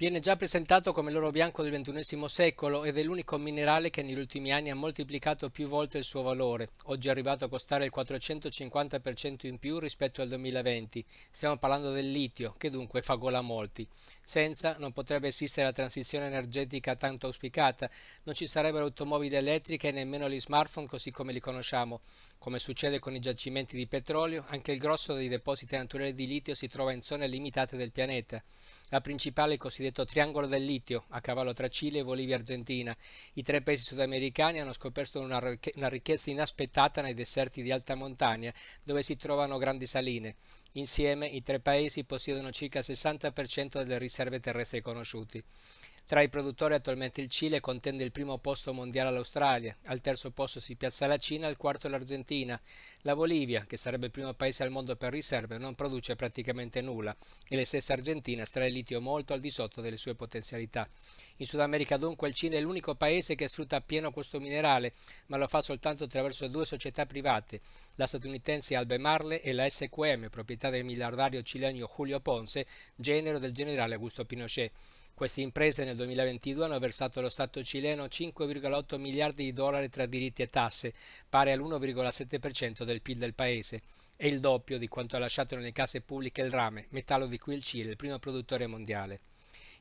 Viene già presentato come l'oro bianco del XXI secolo ed è l'unico minerale che negli ultimi anni ha moltiplicato più volte il suo valore. Oggi è arrivato a costare il 450% in più rispetto al 2020. Stiamo parlando del litio, che dunque fa gola a molti. Senza non potrebbe esistere la transizione energetica tanto auspicata, non ci sarebbero automobili elettriche e nemmeno gli smartphone così come li conosciamo. Come succede con i giacimenti di petrolio, anche il grosso dei depositi naturali di litio si trova in zone limitate del pianeta. La principale è il cosiddetto triangolo del litio, a cavallo tra Cile, Bolivia e Argentina. I tre paesi sudamericani hanno scoperto una, ricchezza inaspettata nei deserti di alta montagna, dove si trovano grandi saline. Insieme i tre paesi possiedono circa il 60% delle riserve terrestri conosciuti. Tra i produttori attualmente il Cile contende il primo posto mondiale all'Australia, al terzo posto si piazza la Cina, al quarto l'Argentina. La Bolivia, che sarebbe il primo paese al mondo per riserve, non produce praticamente nulla e la stessa Argentina estrae litio molto al di sotto delle sue potenzialità. In Sud America dunque il Cile è l'unico paese che sfrutta appieno questo minerale, ma lo fa soltanto attraverso due società private, la statunitense Albemarle e la SQM, proprietà del miliardario cileno Julio Ponce, genero del generale Augusto Pinochet. Queste imprese nel 2022 hanno versato allo Stato cileno 5,8 miliardi di dollari tra diritti e tasse, pari all'1,7% del PIL del paese. È il doppio di quanto ha lasciato nelle casse pubbliche il rame, metallo di cui il Cile è il primo produttore mondiale.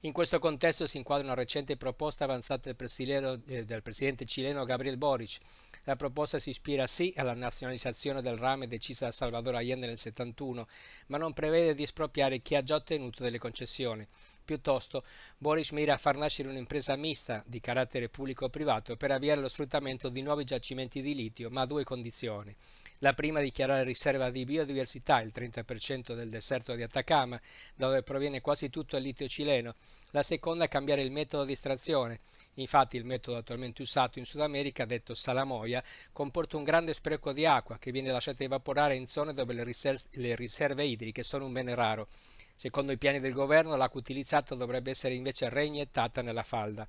In questo contesto si inquadra una recente proposta avanzata eh, del presidente cileno Gabriel Boric. La proposta si ispira sì alla nazionalizzazione del rame decisa da Salvador Allende nel 71, ma non prevede di espropriare chi ha già ottenuto delle concessioni. Piuttosto, Boris mira a far nascere un'impresa mista di carattere pubblico-privato per avviare lo sfruttamento di nuovi giacimenti di litio, ma a due condizioni. La prima dichiarare riserva di biodiversità, il 30% del deserto di Atacama, dove proviene quasi tutto il litio cileno. La seconda cambiare il metodo di estrazione. Infatti il metodo attualmente usato in Sud America, detto salamoia, comporta un grande spreco di acqua che viene lasciata evaporare in zone dove le, riser- le riserve idriche sono un bene raro. Secondo i piani del governo, l'acqua utilizzata dovrebbe essere invece reiniettata nella falda.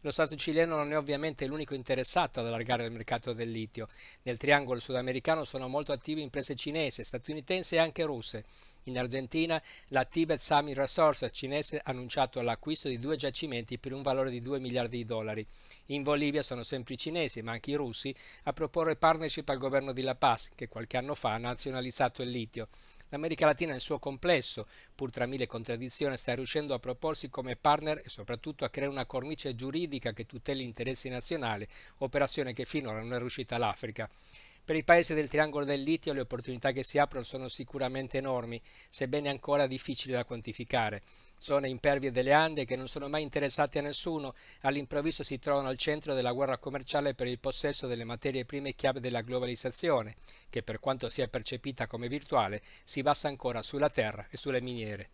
Lo Stato cileno non è ovviamente l'unico interessato ad allargare il mercato del litio. Nel triangolo sudamericano sono molto attive imprese cinesi, statunitensi e anche russe. In Argentina la Tibet Summit Resources cinese ha annunciato l'acquisto di due giacimenti per un valore di 2 miliardi di dollari. In Bolivia sono sempre i cinesi, ma anche i russi, a proporre partnership al governo di La Paz, che qualche anno fa ha nazionalizzato il litio. L'America Latina nel suo complesso, pur tra mille contraddizioni, sta riuscendo a proporsi come partner e soprattutto a creare una cornice giuridica che tuteli gli interessi nazionali, operazione che finora non è riuscita l'Africa. Per i paesi del triangolo del litio le opportunità che si aprono sono sicuramente enormi, sebbene ancora difficili da quantificare. Zone impervie delle Ande che non sono mai interessate a nessuno, all'improvviso si trovano al centro della guerra commerciale per il possesso delle materie prime chiave della globalizzazione, che per quanto sia percepita come virtuale, si basa ancora sulla terra e sulle miniere.